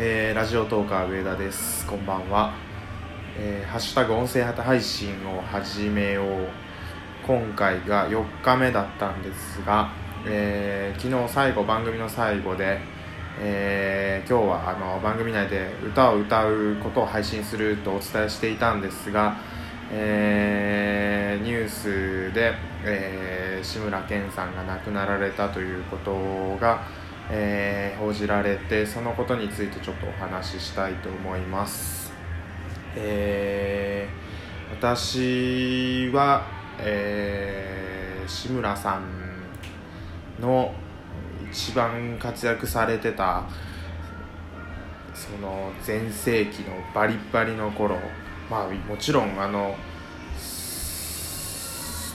えーラジオトーカー上田です。こんばんは、えーハッシュタグ音声型配信を始めよう。今回が4日目だったんですが、えー昨日最後番組の最後で、え今日はあの番組内で歌を歌うことを配信するとお伝えしていたんですが、えーニュースで、え志村けんさんが亡くなられたということが、えー報じられてそのことについてちょっとお話ししたいと思います。えー私は、えー志村さんの一番活躍されてたその全盛期のバリバリの頃まあもちろんあの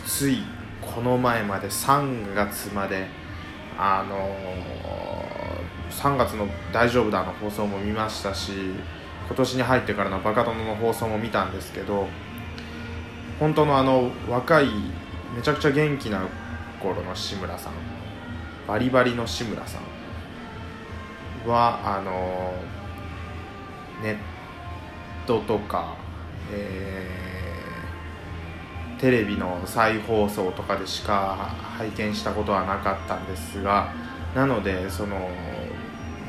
ついこの前まで3月まであの3月の「大丈夫だ」の放送も見ましたし今年に入ってからの「バカ殿」の放送も見たんですけど本当のあの若いめちゃくちゃ元気な頃の志村さんバリバリの志村さんはあのネットとか、えーテレビの再放送とかでしか拝見したことはなかったんですがなのでその、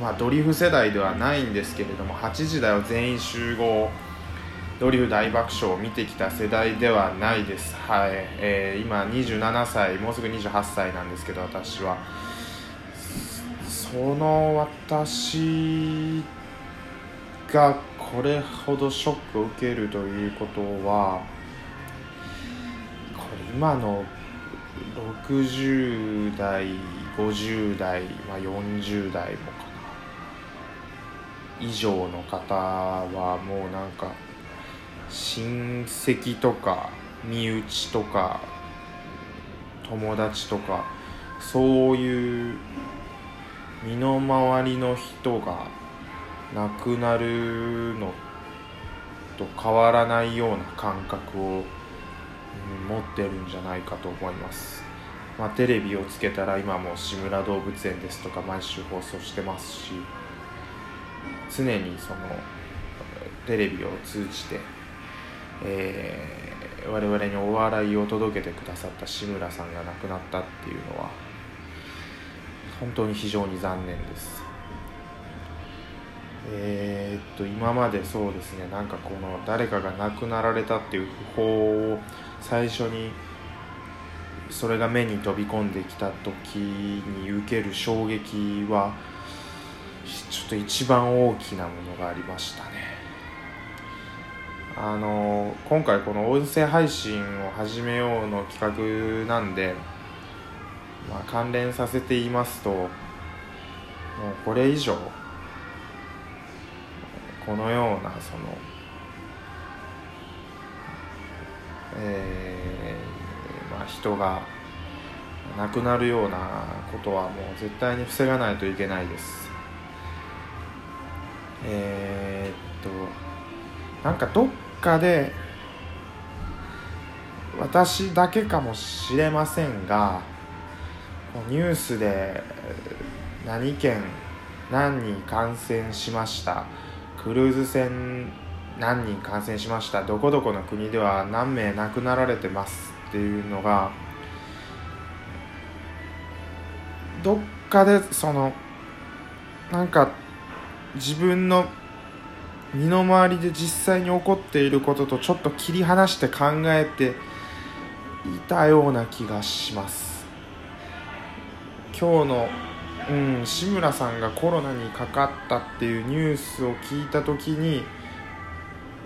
まあ、ドリフ世代ではないんですけれども8時台を全員集合ドリフ大爆笑を見てきた世代ではないです。はい、えー今27歳もうすぐ28歳なんですけど私は。その私がこれほどショックを受けるということは今の60代50代、まあ、40代もかな。以上の方はもうなんか親戚とか身内とか友達とかそういう身の回りの人が亡くなるのと変わらないような感覚を、持ってるんじゃないかと思います、まあ、テレビをつけたら今も志村動物園ですとか毎週放送してますし常にそのテレビを通じて、えー我々にお笑いを届けてくださった志村さんが亡くなったっていうのは本当に非常に残念です。えーっと今までそうですねなんかこの誰かが亡くなられたっていう訃報を最初にそれが目に飛び込んできた時に受ける衝撃はちょっと一番大きなものがありましたね。あの今回この音声配信を始めようの企画なんで、まあ、関連させていますともうこれ以上このようなそのえーまあ、人が亡くなるようなことはもう絶対に防がないといけないです。えーっとなんかどっかで私だけかもしれませんがニュースで何県何人感染しました。クルーズ船何人感染しました。どこどこの国では何名亡くなられてますっていうのがどっかでそのなんか自分の身の回りで実際に起こっていることとちょっと切り離して考えていたような気がします。今日のうん、志村さんがコロナにかかったっていうニュースを聞いた時に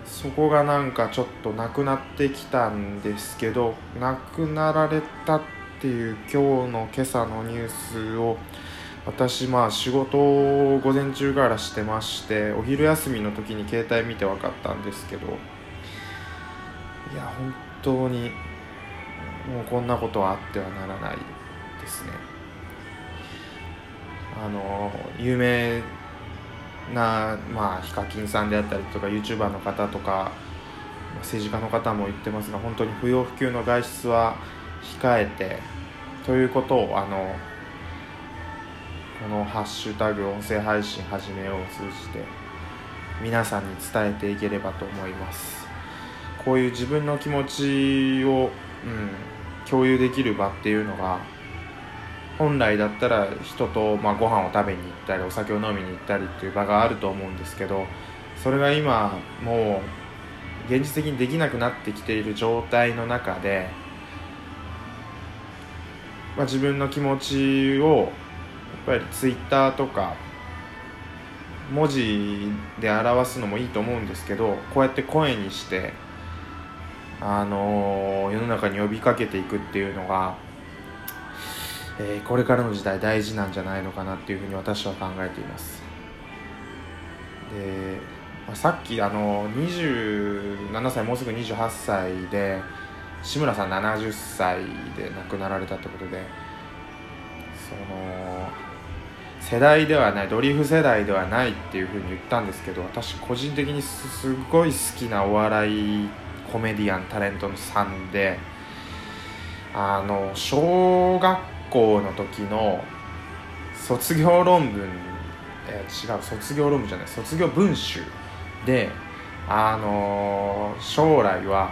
そこがなんかちょっとなくなってきたんですけど亡くなられたっていう今日の今朝のニュースを私まあ仕事を午前中からしてましてお昼休みの時に携帯見て分かったんですけどいや本当にもうこんなことはあってはならないですね。あの有名な、まあ、ヒカキンさんであったりとか YouTuber の方とか政治家の方も言ってますが本当に不要不急の外出は控えてということをあのこのハッシュタグ音声配信始めを通じて皆さんに伝えていければと思います。こういう自分の気持ちを、うん、共有できる場っていうのが本来だったら人と、まあ、ご飯を食べに行ったりお酒を飲みに行ったりっていう場があると思うんですけどそれが今もう現実的にできなくなってきている状態の中で、まあ、自分の気持ちをやっぱりツイッターとか文字で表すのもいいと思うんですけどこうやって声にしてあの世の中に呼びかけていくっていうのがえー、これからの時代大事なんじゃないのかなっていうふうに私は考えています。で、まあ、さっきあの27歳もうすぐ28歳で志村さん70歳で亡くなられたってことでその世代ではないドリフ世代ではないっていうふうに言ったんですけど私個人的にすごい好きなお笑いコメディアンタレントのさんであの小学校の時の卒業論文、えー、違う卒業論文じゃない卒業文集であのー、将来は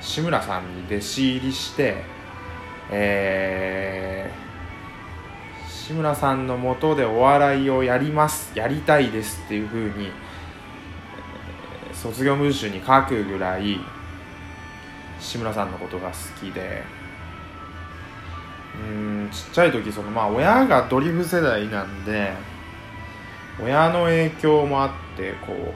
志村さんに弟子入りして、えー、志村さんのもとでお笑いをやりますやりたいですっていうふうに卒業文集に書くぐらい志村さんのことが好きでうんちっちゃい時そのまあ親がドリフ世代なんで親の影響もあってこう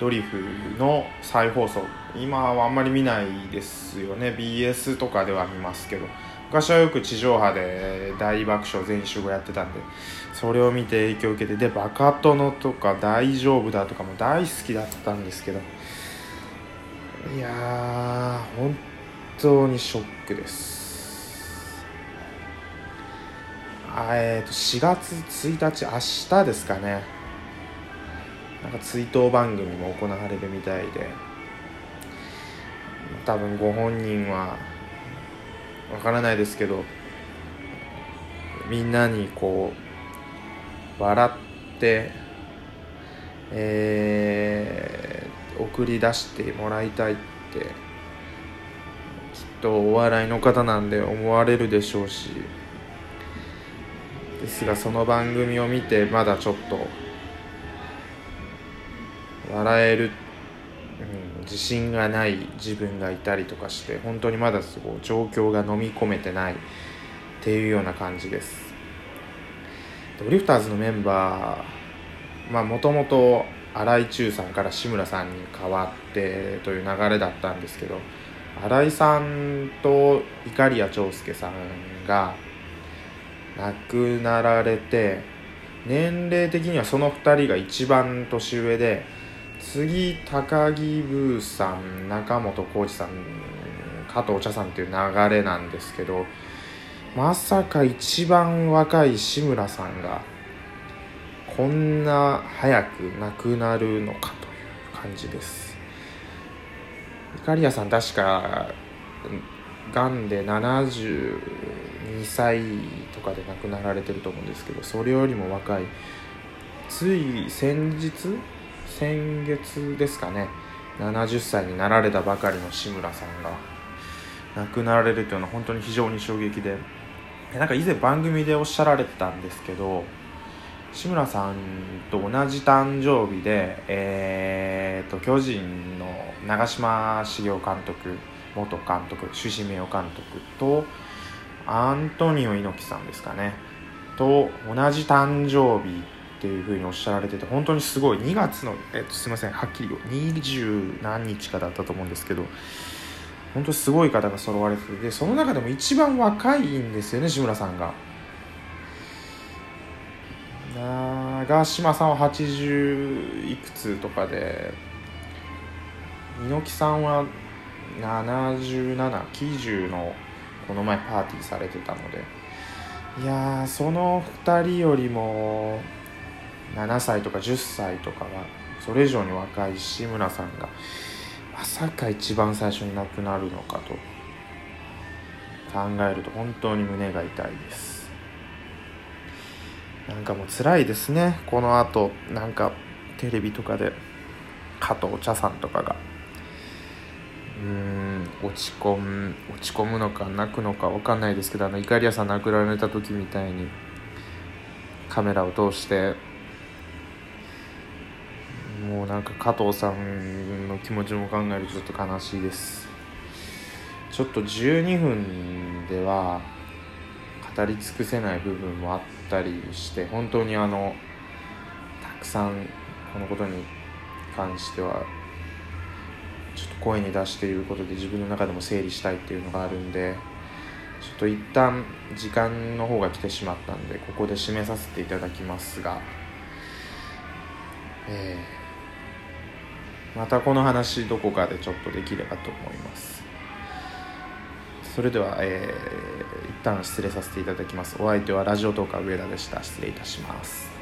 ドリフの再放送今はあんまり見ないですよね。BS とかでは見ますけど昔はよく地上波で大爆笑全集合やってたんでそれを見て影響を受けてでバカ殿とか大丈夫だとかも大好きだったんですけどいやー本当にショックです。えー、と4月1日明日ですかね。なんか追悼番組も行われるみたいで。多分ご本人はわからないですけどみんなにこう笑ってえー、送り出してもらいたいってきっとお笑いの方なんで思われるでしょうし。ですがその番組を見てまだちょっと笑える、うん、自信がない自分がいたりとかして本当にまだすごい状況が飲み込めてないっていうような感じです。ドリフターズのメンバーまあもともと新井忠さんから志村さんに代わってという流れだったんですけど新井さんと碇谷長介さんが亡くなられて年齢的にはその2人が一番年上で次高木ブーさん中本浩二さん加藤茶さんっていう流れなんですけどまさか一番若い志村さんがこんな早く亡くなるのかという感じです。いかりやさん確かがんで72歳とかで亡くなられてると思うんですけどそれよりも若いつい先日先月ですかね。70歳になられたばかりの志村さんが。亡くなられるというのは本当に非常に衝撃で。なんか以前番組でおっしゃられてたんですけど志村さんと同じ誕生日で、えーと、巨人の長嶋茂雄監督元監督朱子名誉監督とアントニオ猪木さんですかねと同じ誕生日っていうふうにおっしゃられてて本当にすごい2月の、えっと、すいませんはっきり二十何日かだったと思うんですけど本当すごい方が揃われててでその中でも一番若いんですよね志村さんが。長嶋さんは80いくつとかで猪木さんは7790のこの前パーティーされてたので。いやその2人よりも7歳とか10歳とかはそれ以上に若い志村さんがまさか一番最初に亡くなるのかと考えると本当に胸が痛いです。なんかもう辛いですね。このあとなんかテレビとかで加藤茶さんとかが落ち込む落ち込むのか泣くのか分かんないですけどあのイカリアさん亡くなられた時みたいにカメラを通してもうなんか加藤さんの気持ちも考えるとちょっと悲しいです。ちょっと12分では語り尽くせない部分もあったりして本当にあのたくさんこのことに関してはちょっと声に出していることで自分の中でも整理したいっていうのがあるんでちょっと一旦時間の方が来てしまったんでここで締めさせていただきますが、えー、またこの話どこかでちょっとできればと思います。それでは、えー、一旦失礼させていただきます。お相手はラジオトーカー上田でした。失礼いたします。